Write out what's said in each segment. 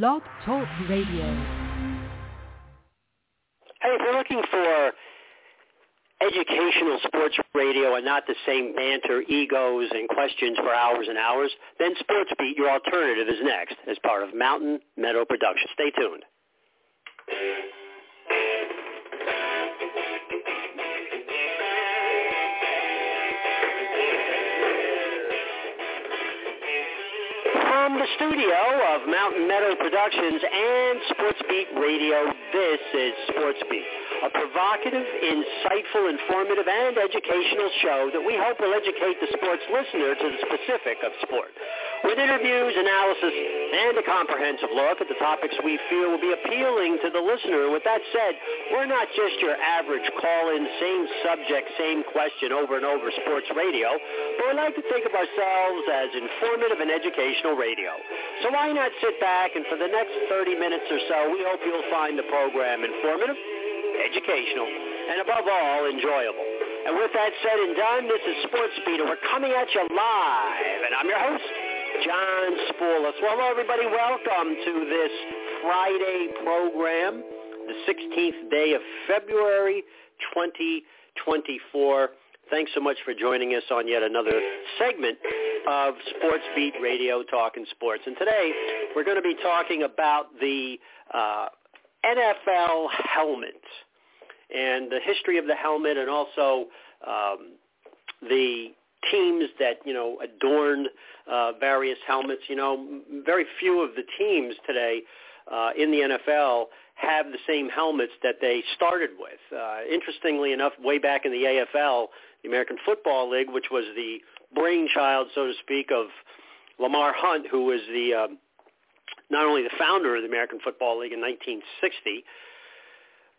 Blog Talk Radio. Hey, if you're looking for educational sports radio and not the same banter, egos, and questions for hours and hours, then Sports Beat, your alternative, is next as part of Mountain Meadow Productions. Stay tuned. From the studio of Mountain Meadow Productions and Sports Beat Radio, this is Sports Beat, a provocative, insightful, informative, and educational show that we hope will educate the sports listener to the specific of sport. With interviews, analysis, and a comprehensive look at the topics we feel will be appealing to the listener. With that said, we're not just your average call-in, same subject, same question over and over sports radio, but we like to think of ourselves as informative and educational radio. So why not sit back and for the next 30 minutes or so, we hope you'll find the program informative, educational, and above all, enjoyable. And with that said and done, this is Sports Beat, and we're coming at you live, and I'm your host, John Spoulos. Well, everybody. Welcome to this Friday program, the 16th day of February 2024. Thanks so much for joining us on yet another segment of Sports Beat Radio Talking Sports. And today we're going to be talking about the uh, NFL helmet and the history of the helmet and also um, the teams that, you know, adorn uh, various helmets. You know, very few of the teams today uh, in the NFL have the same helmets that they started with. Uh, interestingly enough, way back in the AFL, the American Football League, which was the brainchild, so to speak, of Lamar Hunt, who was the um, not only the founder of the American Football League in 1960,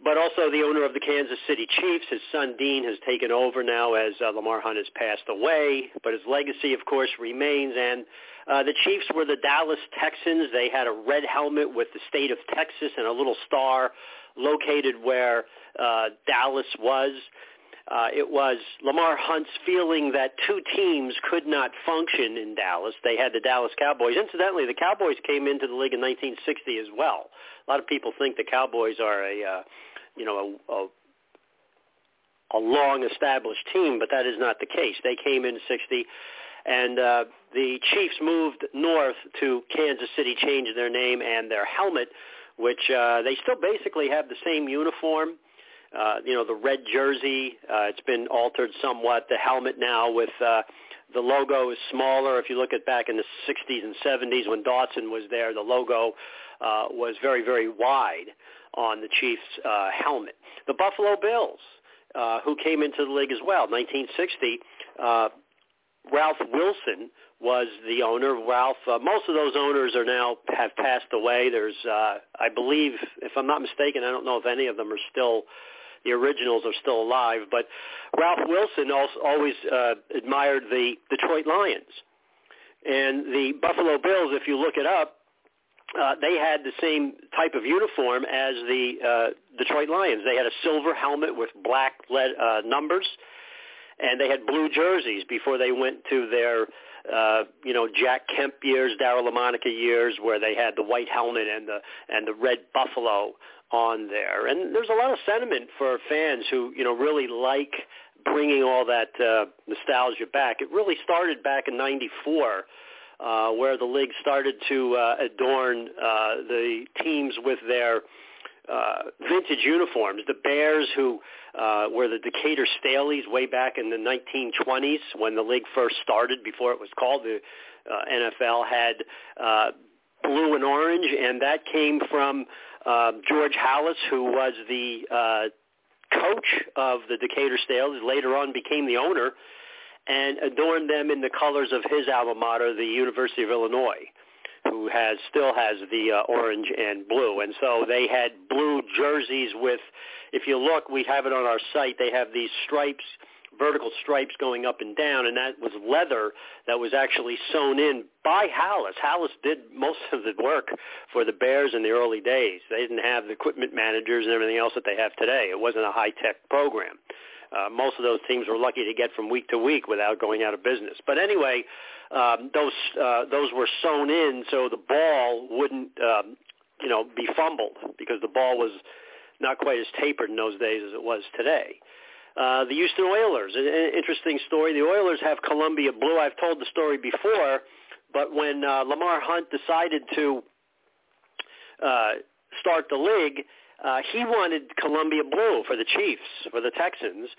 but also the owner of the Kansas City Chiefs. His son Dean has taken over now as uh, Lamar Hunt has passed away, but his legacy, of course, remains. And uh, the Chiefs were the Dallas Texans. They had a red helmet with the state of Texas and a little star located where uh, Dallas was. Uh, it was Lamar Hunt's feeling that two teams could not function in Dallas. They had the Dallas Cowboys. Incidentally, the Cowboys came into the league in 1960 as well. A lot of people think the Cowboys are a, uh, you know, a, a a long-established team, but that is not the case. They came in 60, and uh, the Chiefs moved north to Kansas City, changed their name and their helmet, which uh, they still basically have the same uniform. Uh, you know, the red jersey, uh, it's been altered somewhat. The helmet now with uh, the logo is smaller. If you look at back in the 60s and 70s when Dawson was there, the logo uh, was very, very wide on the Chiefs' uh, helmet. The Buffalo Bills, uh, who came into the league as well, 1960, uh, Ralph Wilson was the owner. Ralph, uh, most of those owners are now have passed away. There's, uh, I believe, if I'm not mistaken, I don't know if any of them are still the originals are still alive. But Ralph Wilson also always uh, admired the Detroit Lions. And the Buffalo Bills, if you look it up, uh, they had the same type of uniform as the uh, Detroit Lions. They had a silver helmet with black lead, uh, numbers, and they had blue jerseys before they went to their, uh, you know, Jack Kemp years, Daryle Lamonica years, where they had the white helmet and the and the red buffalo on there. And there's a lot of sentiment for fans who, you know, really like bringing all that uh, nostalgia back. It really started back in '94 uh, where the league started to uh, adorn uh, the teams with their uh, vintage uniforms. The Bears, who uh, were the Decatur Staleys way back in the 1920s when the league first started, before it was called the uh, NFL, had uh, blue and orange, and that came from uh, George Halas, who was the uh, coach of the Decatur Staleys, later on became the owner and adorned them in the colors of his alma mater, the University of Illinois, who has still has the uh, orange and blue. And so they had blue jerseys with, if you look, we have it on our site. They have these stripes, vertical stripes going up and down, and that was leather that was actually sewn in by Halas. Halas did most of the work for the Bears in the early days. They didn't have the equipment managers and everything else that they have today. It wasn't a high-tech program. Uh, most of those teams were lucky to get from week to week without going out of business. But anyway, um, those uh, those were sewn in so the ball wouldn't um, you know be fumbled because the ball was not quite as tapered in those days as it was today. Uh, the Houston Oilers, an, interesting story. The Oilers have Columbia blue. I've told the story before, but when uh, Lamar Hunt decided to uh, start the league, uh, he wanted Columbia blue for the Chiefs, for the Texans,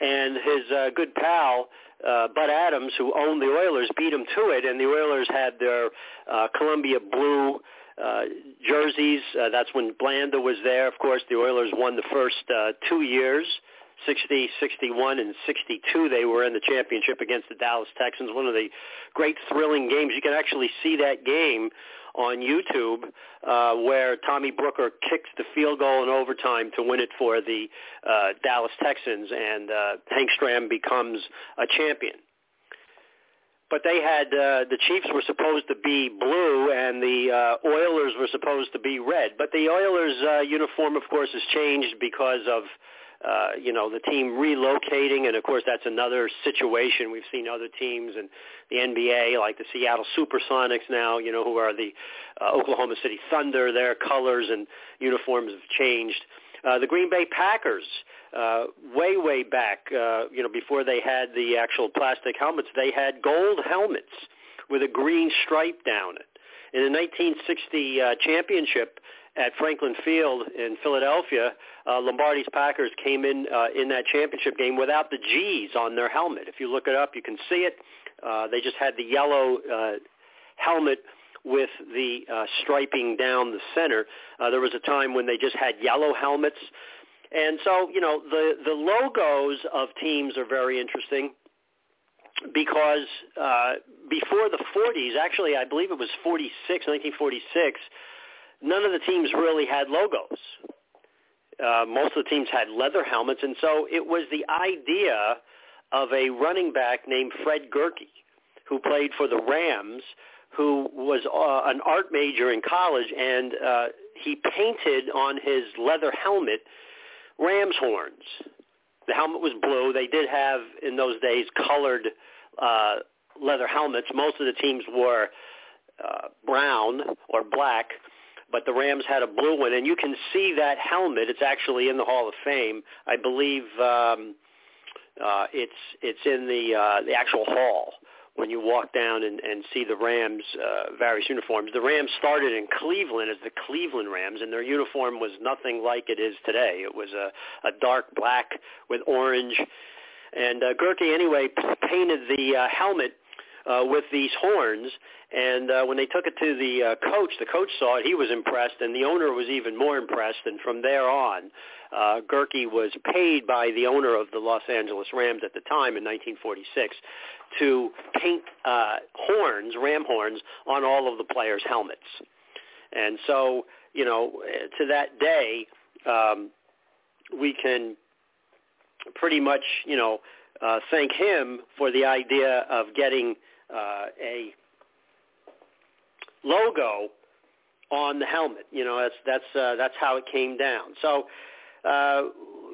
and his uh, good pal uh, Bud Adams, who owned the Oilers, beat him to it, and the Oilers had their uh, Columbia blue uh, jerseys. Uh, that's when Blanda was there. Of course, the Oilers won the first uh, two years. 60, 61, and 62, they were in the championship against the Dallas Texans. One of the great thrilling games. You can actually see that game on YouTube uh, where Tommy Brooker kicks the field goal in overtime to win it for the uh, Dallas Texans, and uh, Hank Stram becomes a champion. But they had uh, the Chiefs were supposed to be blue, and the uh, Oilers were supposed to be red. But the Oilers' uh, uniform, of course, has changed because of uh, you know, the team relocating, and of course that's another situation. We've seen other teams in the NBA, like the Seattle SuperSonics now, you know, who are the uh, Oklahoma City Thunder. Their colors and uniforms have changed. Uh, the Green Bay Packers, uh, way, way back, uh, you know, before they had the actual plastic helmets, they had gold helmets with a green stripe down it. In the 1960 uh, championship, at Franklin Field in Philadelphia, uh, Lombardi's Packers came in uh, in that championship game without the G's on their helmet. If you look it up, you can see it. Uh, they just had the yellow uh, helmet with the uh, striping down the center. Uh, there was a time when they just had yellow helmets. And so, you know, the, the logos of teams are very interesting because uh, before the 40s, actually I believe it was 46, 1946, none of the teams really had logos. Uh, most of the teams had leather helmets, and so it was the idea of a running back named Fred Gehrke, who played for the Rams, who was uh, an art major in college, and uh, he painted on his leather helmet ram's horns. The helmet was blue. They did have in those days colored uh, leather helmets. Most of the teams wore uh, brown or black but the Rams had a blue one, and you can see that helmet. It's actually in the Hall of Fame. I believe um, uh, it's it's in the uh, the actual hall when you walk down and, and see the Rams' uh, various uniforms. The Rams started in Cleveland as the Cleveland Rams, and their uniform was nothing like it is today. It was a, a dark black with orange. And uh, Gehrke, anyway, painted the uh, helmet uh, with these horns. And uh, when they took it to the uh, coach, the coach saw it. He was impressed, and the owner was even more impressed. And from there on, uh, was paid by the owner of the Los Angeles Rams at the time in 1946 to paint uh, horns, ram horns, on all of the players' helmets. And so, you know, to that day, um, we can pretty much, you know, uh, thank him for the idea of getting uh, a logo on the helmet. You know, that's that's uh, that's how it came down. So, uh,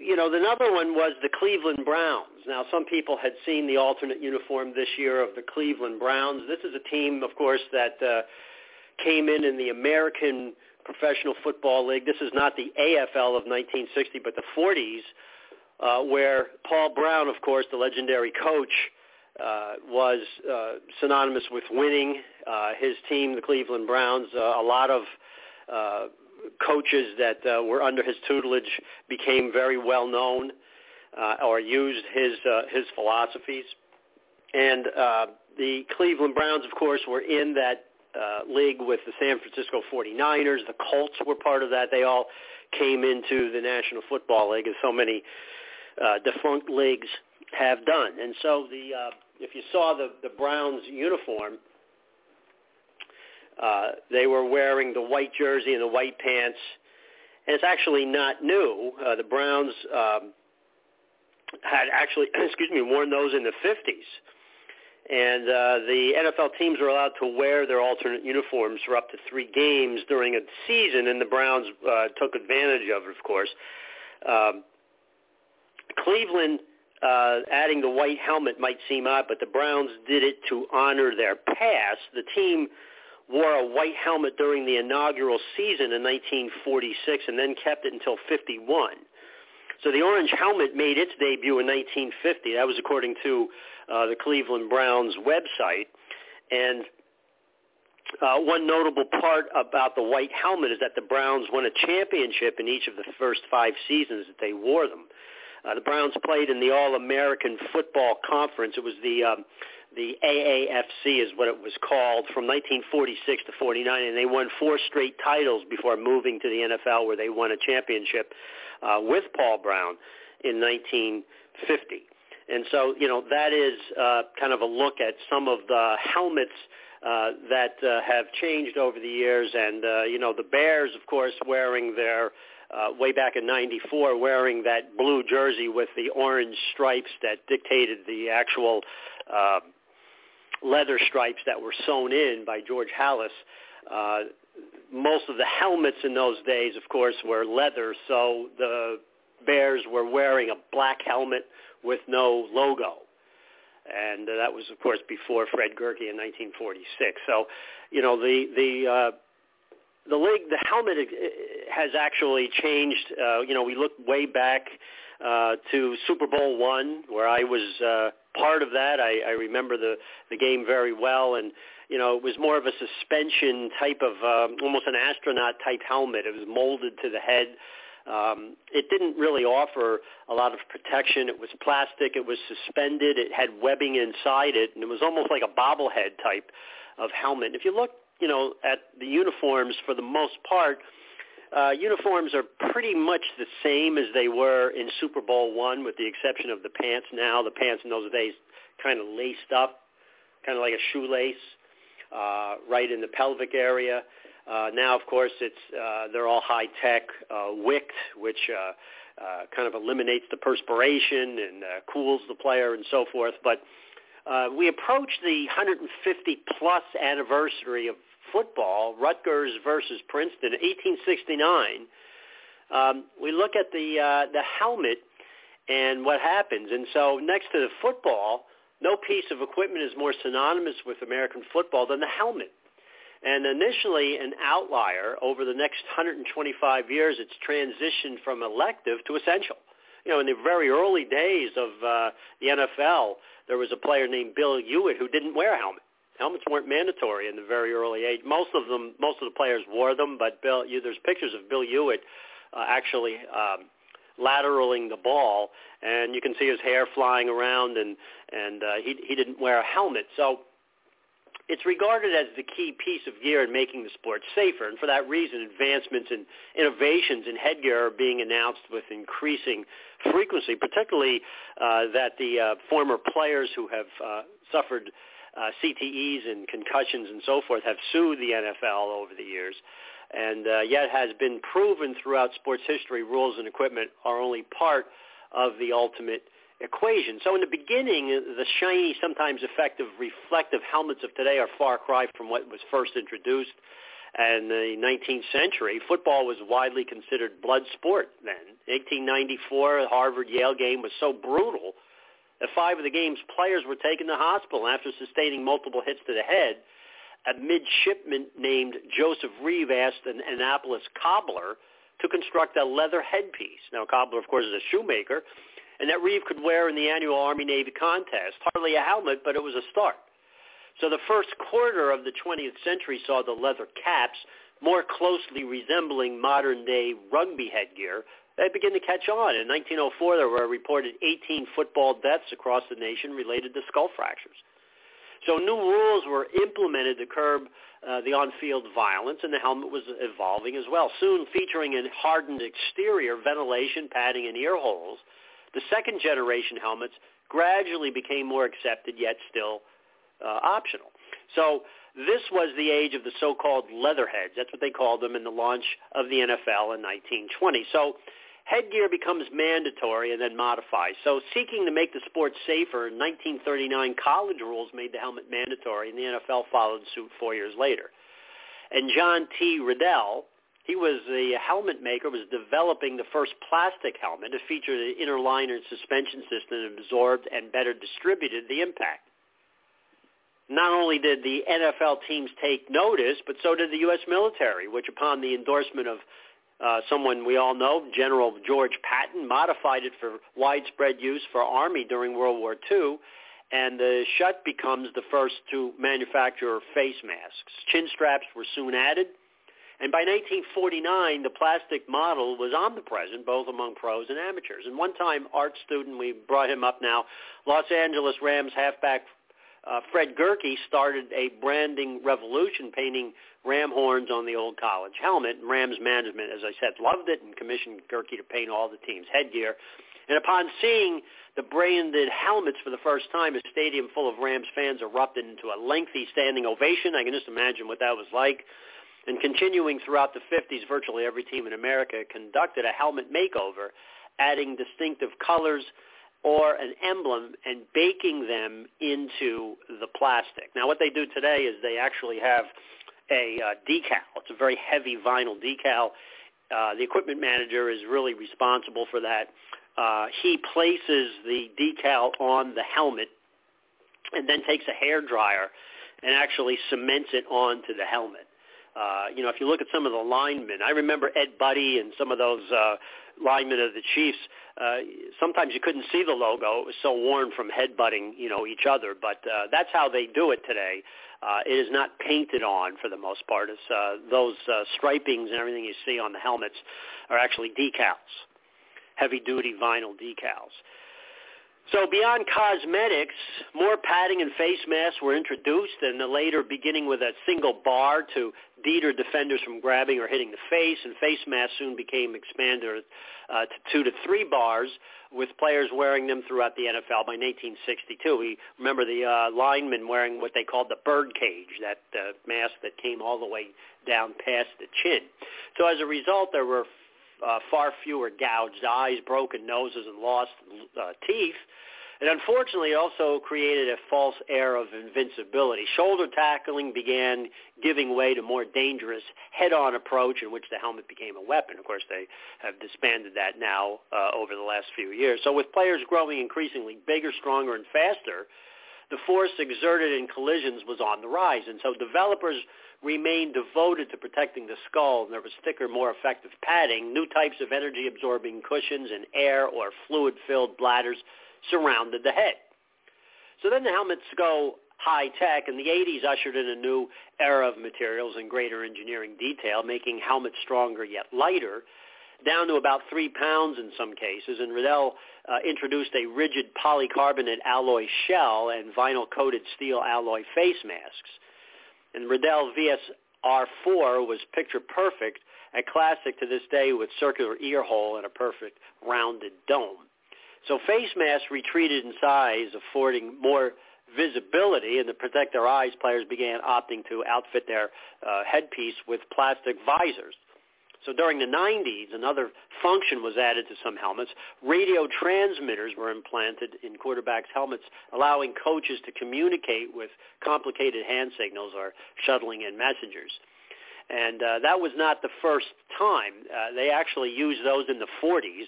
you know, the another one was the Cleveland Browns. Now, some people had seen the alternate uniform this year of the Cleveland Browns. This is a team, of course, that uh, came in in the American Professional Football League. This is not the AFL of 1960, but the 40s, uh, where Paul Brown, of course, the legendary coach, uh, was uh, synonymous with winning. Uh, his team, the Cleveland Browns, uh, a lot of uh, coaches that uh, were under his tutelage became very well known uh, or used his uh, his philosophies. And uh, the Cleveland Browns, of course, were in that uh, league with the San Francisco 49ers. The Colts were part of that. They all came into the National Football League, as so many uh, defunct leagues have done. And so the uh, if you saw the the Browns uniform, uh, they were wearing the white jersey and the white pants, and it's actually not new. Uh, the Browns um, had actually, excuse me, worn those in the 50s. And uh, the NFL teams were allowed to wear their alternate uniforms for up to three games during a season, and the Browns uh, took advantage of it, of course. Um, Cleveland uh, adding the white helmet might seem odd, but the Browns did it to honor their past. The team wore a white helmet during the inaugural season in 1946 and then kept it until 51. So the orange helmet made its debut in 1950. That was according to uh, the Cleveland Browns website. And uh, one notable part about the white helmet is that the Browns won a championship in each of the first five seasons that they wore them. Uh, the Browns played in the All-American Football Conference. It was the um, the AAFC is what it was called from 1946 to 49, and they won four straight titles before moving to the NFL, where they won a championship uh, with Paul Brown in 1950. And so, you know, that is uh, kind of a look at some of the helmets uh, that uh, have changed over the years. And, uh, you know, the Bears, of course, wearing their uh, way back in 94 wearing that blue jersey with the orange stripes that dictated the actual uh, leather stripes that were sewn in by George Halas. Uh, most of the helmets in those days, of course, were leather, so the Bears were wearing a black helmet with no logo. And uh, that was, of course, before Fred Gehrke in 1946. So, you know, the the uh, the league, the helmet has actually changed. Uh, you know, we look way back uh, to Super Bowl one, where I was uh, part of that. I, I remember the the game very well, and you know, it was more of a suspension type of um, almost an astronaut type helmet. It was molded to the head. Um, it didn't really offer a lot of protection. It was plastic. It was suspended. It had webbing inside it, and it was almost like a bobblehead type of helmet. If you look you know, at the uniforms for the most part, uh, uniforms are pretty much the same as they were in Super Bowl one, with the exception of the pants. Now the pants in those days kind of laced up, kind of like a shoelace, uh, right in the pelvic area. Uh, now, of course, it's uh, they're all high tech, uh, wicked, which uh, uh, kind of eliminates the perspiration and uh, cools the player and so forth. But uh, we approach the 150 plus anniversary of football, Rutgers versus Princeton, 1869, um, we look at the uh, the helmet and what happens. And so next to the football, no piece of equipment is more synonymous with American football than the helmet. And initially an outlier, over the next 125 years, it's transitioned from elective to essential. You know, in the very early days of uh, the NFL, there was a player named Bill Hewitt who didn't wear a helmet helmets weren't mandatory in the very early age. Most of them, most of the players wore them, but Bill, you, there's pictures of Bill Hewitt uh, actually um, lateraling the ball, and you can see his hair flying around, and and uh, he he didn't wear a helmet, so. It's regarded as the key piece of gear in making the sport safer, and for that reason, advancements and innovations in headgear are being announced with increasing frequency, particularly uh, that the uh, former players who have uh, suffered uh, CTEs and concussions and so forth have sued the NFL over the years. And uh, yet has been proven throughout sports history rules and equipment are only part of the ultimate equation. So in the beginning, the shiny, sometimes effective, reflective helmets of today are far cry from what was first introduced. And the 19th century, football was widely considered blood sport then. 1894, the Harvard-Yale game was so brutal at five of the game's players were taken to hospital after sustaining multiple hits to the head. A midshipman named Joseph Reeve asked an Annapolis cobbler to construct a leather headpiece. Now, cobbler, of course, is a shoemaker, and that Reeve could wear in the annual Army-Navy contest. Hardly a helmet, but it was a start. So the first quarter of the 20th century saw the leather caps more closely resembling modern-day rugby headgear they begin to catch on. In 1904, there were reported 18 football deaths across the nation related to skull fractures. So new rules were implemented to curb uh, the on-field violence, and the helmet was evolving as well. Soon featuring a hardened exterior, ventilation, padding, and ear holes, the second-generation helmets gradually became more accepted, yet still uh, optional. So this was the age of the so-called leatherheads. That's what they called them in the launch of the NFL in 1920. So headgear becomes mandatory and then modified. So seeking to make the sport safer, in 1939 college rules made the helmet mandatory, and the NFL followed suit four years later. And John T. Riddell, He was the helmet maker, was developing the first plastic helmet. It featured an inner liner and suspension system that absorbed and better distributed the impact. Not only did the NFL teams take notice, but so did the U.S. military, which upon the endorsement of uh, someone we all know, General George Patton, modified it for widespread use for Army during World War II, and the Schutt becomes the first to manufacture face masks. Chin straps were soon added, and by 1949, the plastic model was omnipresent both among pros and amateurs. And one time, art student, we brought him up now, Los Angeles Rams halfback uh, Fred Gehrke started a branding revolution, painting ram horns on the old college helmet. And Rams management, as I said, loved it and commissioned Gehrke to paint all the team's headgear. And upon seeing the branded helmets for the first time, a stadium full of Rams fans erupted into a lengthy standing ovation. I can just imagine what that was like. And continuing throughout the 50s, virtually every team in America conducted a helmet makeover, adding distinctive colors, or an emblem and baking them into the plastic. Now what they do today is they actually have a uh, decal. It's a very heavy vinyl decal. Uh, the equipment manager is really responsible for that. Uh, he places the decal on the helmet and then takes a hair dryer and actually cements it onto the helmet. Uh, you know, if you look at some of the linemen, I remember Ed Budde and some of those uh, linemen of the Chiefs. Uh, sometimes you couldn't see the logo; it was so worn from headbutting, you know, each other. But uh, that's how they do it today. Uh, it is not painted on for the most part. It's uh, those uh, stripings and everything you see on the helmets are actually decals, heavy-duty vinyl decals. So beyond cosmetics, more padding and face masks were introduced, and the later beginning with a single bar to deter defenders from grabbing or hitting the face, and face masks soon became expanded uh, to two to three bars, with players wearing them throughout the NFL by 1962. We remember the uh, linemen wearing what they called the bird cage, that uh, mask that came all the way down past the chin. So as a result, there were uh, far fewer gouged eyes, broken noses, and lost uh, teeth. It unfortunately also created a false air of invincibility. Shoulder tackling began giving way to more dangerous head-on approach in which the helmet became a weapon. Of course, they have disbanded that now uh, over the last few years. So with players growing increasingly bigger, stronger, and faster, the force exerted in collisions was on the rise. And so developers remained devoted to protecting the skull, and there was thicker, more effective padding. New types of energy-absorbing cushions and air or fluid-filled bladders surrounded the head. So then the helmets go high tech, and the 80s ushered in a new era of materials and greater engineering detail, making helmets stronger yet lighter, down to about three pounds in some cases. And Riddell uh, introduced a rigid polycarbonate alloy shell and vinyl-coated steel alloy face masks. And Riddell VSR4 was picture perfect, a classic to this day with circular ear hole and a perfect rounded dome. So face masks retreated in size, affording more visibility, and to protect their eyes, players began opting to outfit their uh, headpiece with plastic visors. So during the 90s, another function was added to some helmets. Radio transmitters were implanted in quarterbacks' helmets, allowing coaches to communicate with complicated hand signals or shuttling in messengers. And uh, that was not the first time. Uh, they actually used those in the 40s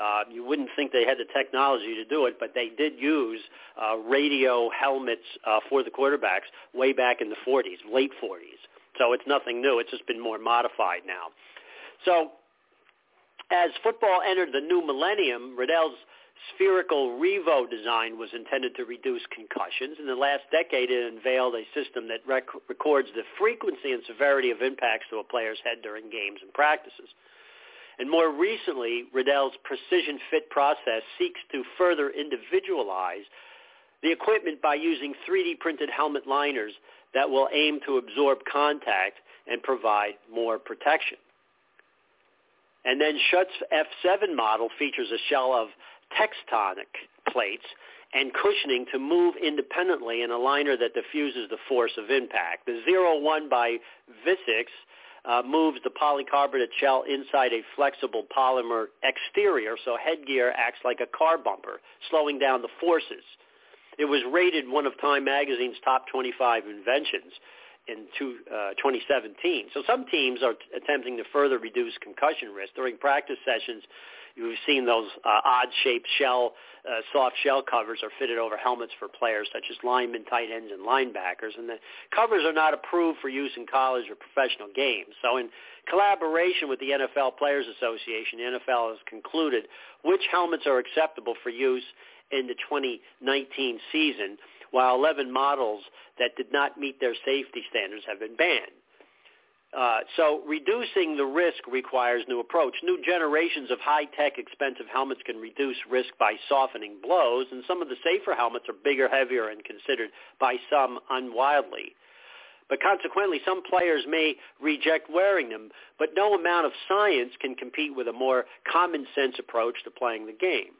uh, you wouldn't think they had the technology to do it, but they did use uh, radio helmets uh, for the quarterbacks way back in the 40s, late 40s. So it's nothing new. It's just been more modified now. So as football entered the new millennium, Riddell's spherical Revo design was intended to reduce concussions. In the last decade, it unveiled a system that rec- records the frequency and severity of impacts to a player's head during games and practices. And more recently, Riddell's precision fit process seeks to further individualize the equipment by using 3D printed helmet liners that will aim to absorb contact and provide more protection. And then Schutt's F7 model features a shell of Tektonic plates and cushioning to move independently in a liner that diffuses the force of impact. The 01 by Vicis uh, moves the polycarbonate shell inside a flexible polymer exterior, so headgear acts like a car bumper, slowing down the forces. It was rated one of Time magazine's top 25 inventions in two, uh, 2017. So some teams are t- attempting to further reduce concussion risk. During practice sessions, you've seen those uh, odd-shaped shell, uh, soft shell covers are fitted over helmets for players such as linemen, tight ends, and linebackers. And the covers are not approved for use in college or professional games. So in collaboration with the NFL Players Association, the NFL has concluded which helmets are acceptable for use in the 2019 season while 11 models that did not meet their safety standards have been banned. Uh, so reducing the risk requires new approach. New generations of high-tech, expensive helmets can reduce risk by softening blows, and some of the safer helmets are bigger, heavier, and considered by some unwieldy. But consequently, some players may reject wearing them, but no amount of science can compete with a more common-sense approach to playing the game.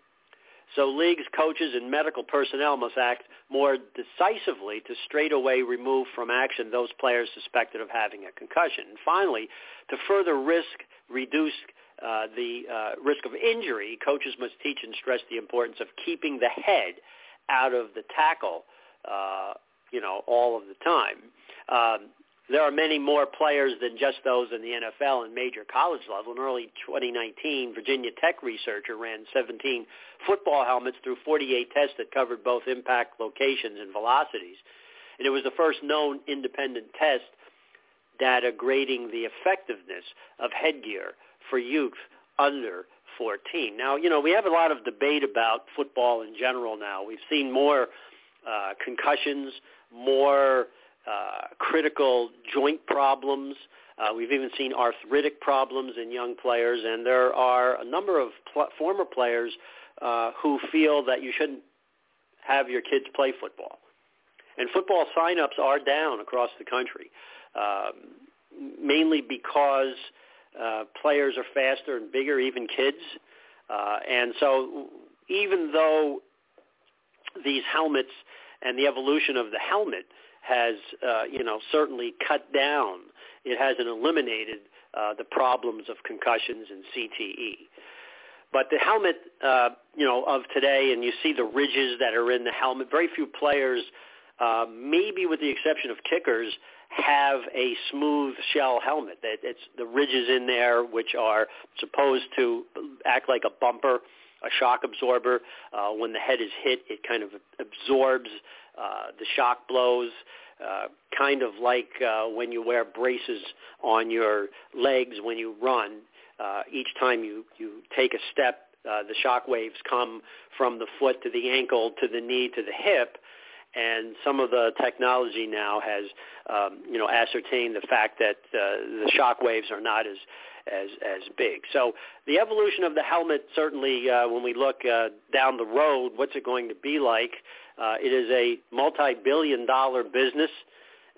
So leagues, coaches, and medical personnel must act more decisively to straightaway remove from action those players suspected of having a concussion. And finally, to further risk reduce uh, the uh, risk of injury, coaches must teach and stress the importance of keeping the head out of the tackle, uh, you know, all of the time. Um, there are many more players than just those in the NFL and major college level. In early 2019, Virginia Tech researcher ran 17 football helmets through 48 tests that covered both impact locations and velocities. And it was the first known independent test data grading the effectiveness of headgear for youth under 14. Now, you know, we have a lot of debate about football in general now. We've seen more uh, concussions, more uh, critical joint problems. Uh, we've even seen arthritic problems in young players, and there are a number of pl- former players uh, who feel that you shouldn't have your kids play football. And football signups are down across the country, um, mainly because uh, players are faster and bigger, even kids. Uh, and so even though these helmets and the evolution of the helmet has, uh, you know, certainly cut down. It hasn't eliminated uh, the problems of concussions and CTE. But the helmet, uh, you know, of today, and you see the ridges that are in the helmet. Very few players, uh, maybe with the exception of kickers, have a smooth shell helmet. It's the ridges in there, which are supposed to act like a bumper, a shock absorber. Uh, when the head is hit, it kind of absorbs uh, the shock blows, uh, kind of like uh, when you wear braces on your legs when you run. Uh, each time you, you take a step, uh, the shock waves come from the foot to the ankle to the knee to the hip. And some of the technology now has, um, you know, ascertained the fact that uh, the shock waves are not as as as big. So the evolution of the helmet certainly, uh, when we look uh, down the road, what's it going to be like? Uh, it is a multi-billion dollar business,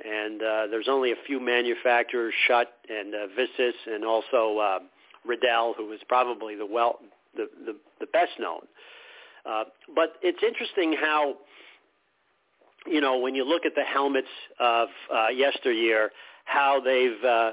and uh, there's only a few manufacturers, Schutt and uh, Vicis, and also uh, Riddell, who is probably the well the the, the best known. Uh, but it's interesting how you know when you look at the helmets of uh, yesteryear, how they've uh,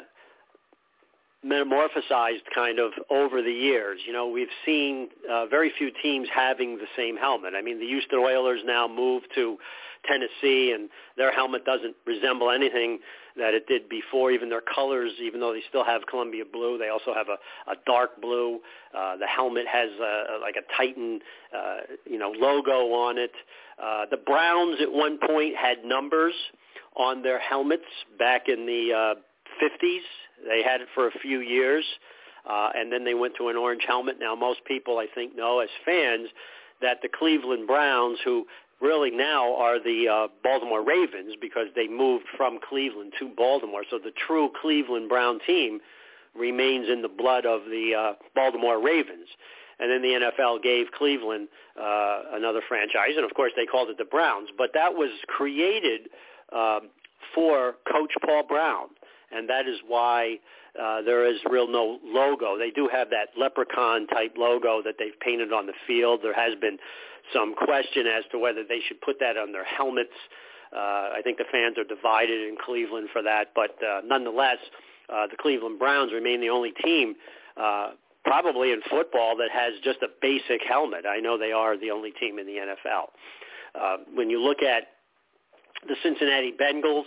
metamorphosized kind of over the years. You know, we've seen uh, very few teams having the same helmet. I mean, the Houston Oilers now moved to Tennessee, and their helmet doesn't resemble anything that it did before. Even their colors, even though they still have Columbia blue, they also have a, a dark blue. Uh, the helmet has a, like a Titan, uh, you know, logo on it. Uh, the Browns at one point had numbers on their helmets back in the uh, 50s they had it for a few years, uh, and then they went to an orange helmet. Now, most people, I think, know as fans that the Cleveland Browns, who really now are the uh, Baltimore Ravens because they moved from Cleveland to Baltimore, so the true Cleveland Brown team remains in the blood of the uh, Baltimore Ravens. And then the NFL gave Cleveland uh, another franchise, and of course they called it the Browns. But that was created uh, for Coach Paul Brown and that is why uh, there is real no logo. They do have that leprechaun type logo that they've painted on the field. There has been some question as to whether they should put that on their helmets. Uh, I think the fans are divided in Cleveland for that, but uh, nonetheless, uh, the Cleveland Browns remain the only team uh, probably in football that has just a basic helmet. I know they are the only team in the NFL. Uh, when you look at the Cincinnati Bengals,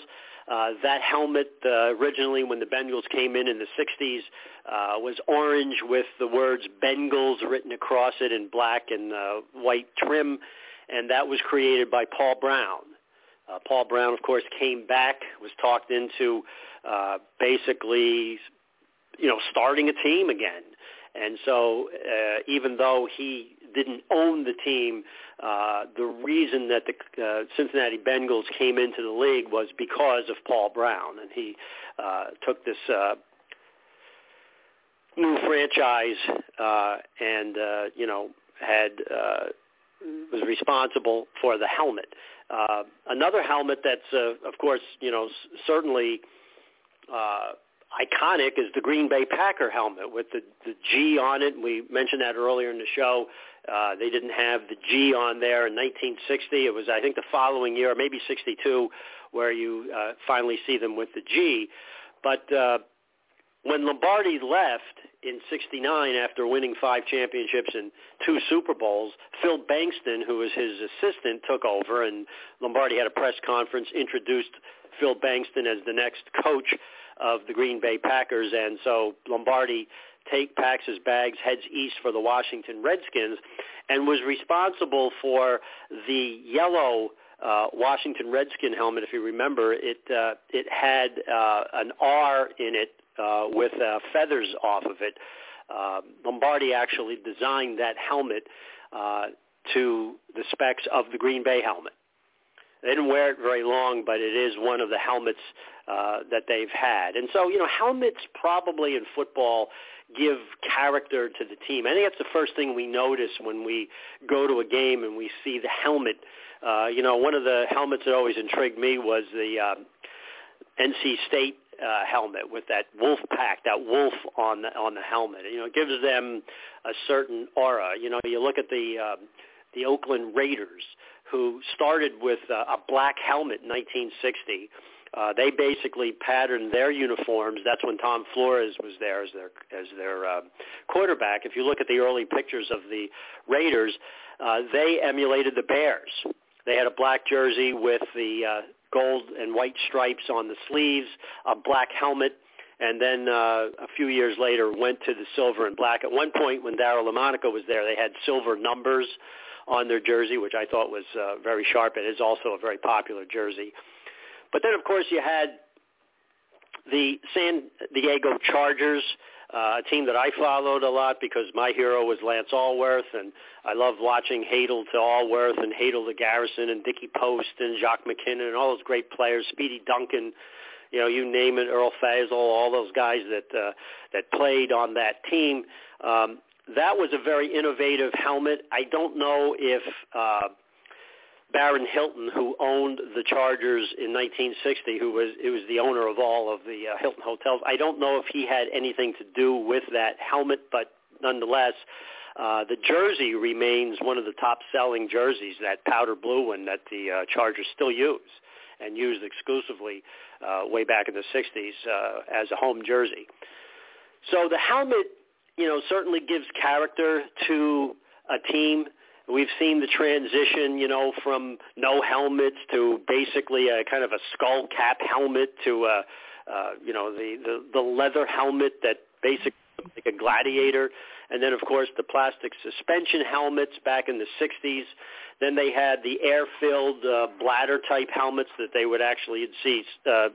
Uh, that helmet uh, originally, when the Bengals came in in the 60s, uh, was orange with the words Bengals written across it in black and uh, white trim, and that was created by Paul Brown. Uh, Paul Brown, of course, came back, was talked into uh, basically, you know, starting a team again. And so uh, even though he didn't own the team, uh, the reason that the uh, Cincinnati Bengals came into the league was because of Paul Brown, and he uh, took this uh, new franchise uh, and uh, you know had uh, was responsible for the helmet. Uh, another helmet that's, uh, of course, you know, s- certainly uh, iconic is the Green Bay Packer helmet with the, the G on it. We mentioned that earlier in the show. Uh, they didn't have the G on there in 1960. It was, I think, the following year, maybe 62, where you uh, finally see them with the G. But uh, when Lombardi left in 69 after winning five championships and two Super Bowls, Phil Bengtson, who was his assistant, took over, and Lombardi had a press conference, introduced Phil Bengtson as the next coach of the Green Bay Packers, and so Lombardi take his bags, heads east for the Washington Redskins, and was responsible for the yellow uh, Washington Redskin helmet. If you remember, it uh, it had uh, an R in it uh, with uh, feathers off of it. Uh, Lombardi actually designed that helmet uh, to the specs of the Green Bay helmet. They didn't wear it very long, but it is one of the helmets uh, that they've had. And so, you know, helmets probably in football give character to the team. I think that's the first thing we notice when we go to a game and we see the helmet. Uh, you know, one of the helmets that always intrigued me was the uh, NC State uh, helmet with that wolf pack, that wolf on the on the helmet. You know, it gives them a certain aura. You know, you look at the uh, the Oakland Raiders, who started with uh, a black helmet in 1960. Uh, they basically patterned their uniforms. That's when Tom Flores was there as their as their uh, quarterback. If you look at the early pictures of the Raiders, uh, they emulated the Bears. They had a black jersey with the uh, gold and white stripes on the sleeves, a black helmet, and then uh, a few years later went to the silver and black. At one point, when Daryle Lamonica was there, they had silver numbers on their jersey, which I thought was uh, very sharp. It is also a very popular jersey. But then, of course, you had the San Diego Chargers, uh, a team that I followed a lot because my hero was Lance Alworth, and I loved watching Hadl to Alworth and Hadl to Garrison and Dickie Post and Jacques McKinnon and all those great players, Speedy Duncan, you know, you name it, Earl Faison, all those guys that uh, that played on that team. Um, that was a very innovative helmet. I don't know if uh, Baron Hilton, who owned the Chargers in 1960, who was who was the owner of all of the uh, Hilton hotels. I don't know if he had anything to do with that helmet, but nonetheless, uh, the jersey remains one of the top-selling jerseys, that powder blue one that the uh, Chargers still use and used exclusively uh, way back in the 60s uh, as a home jersey. So the helmet, you know, certainly gives character to a team. We've seen the transition, you know, from no helmets to basically a kind of a skull cap helmet to a, uh, you know, the, the the leather helmet that basically like a gladiator, and then of course the plastic suspension helmets back in the 60s. Then they had the air-filled uh, bladder type helmets that they would actually see uh,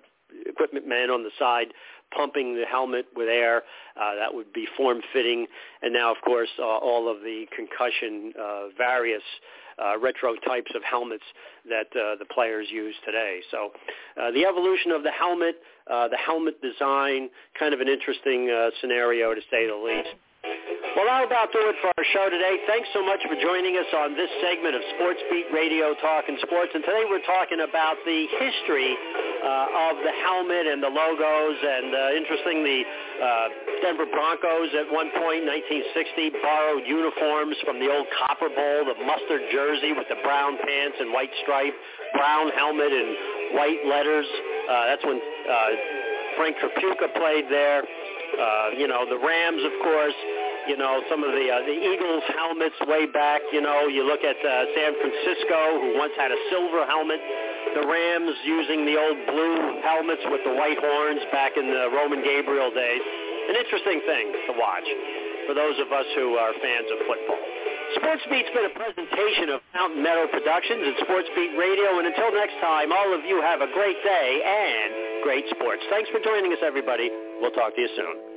equipment men on the side pumping the helmet with air. Uh, that would be form-fitting. And now, of course, uh, all of the concussion uh, various uh, retro types of helmets that uh, the players use today. So uh, the evolution of the helmet, uh, the helmet design, kind of an interesting uh, scenario to say the least. Well, that'll about do it for our show today. Thanks so much for joining us on this segment of Sports Beat Radio Talking Sports. And today we're talking about the history uh, of the helmet and the logos. And uh, interesting, the uh, Denver Broncos at one point, 1960, borrowed uniforms from the old Copper Bowl, the mustard jersey with the brown pants and white stripe, brown helmet and white letters. Uh, that's when uh, Frank Tripucka played there. Uh, you know, the Rams, of course, you know, some of the uh, the Eagles helmets way back. You know, you look at uh, San Francisco, who once had a silver helmet. The Rams using the old blue helmets with the white horns back in the Roman Gabriel days. An interesting thing to watch for those of us who are fans of football. Sports Beat's been a presentation of Mountain Meadow Productions and Sports Beat Radio. And until next time, all of you have a great day and great sports. Thanks for joining us, everybody. We'll talk to you soon.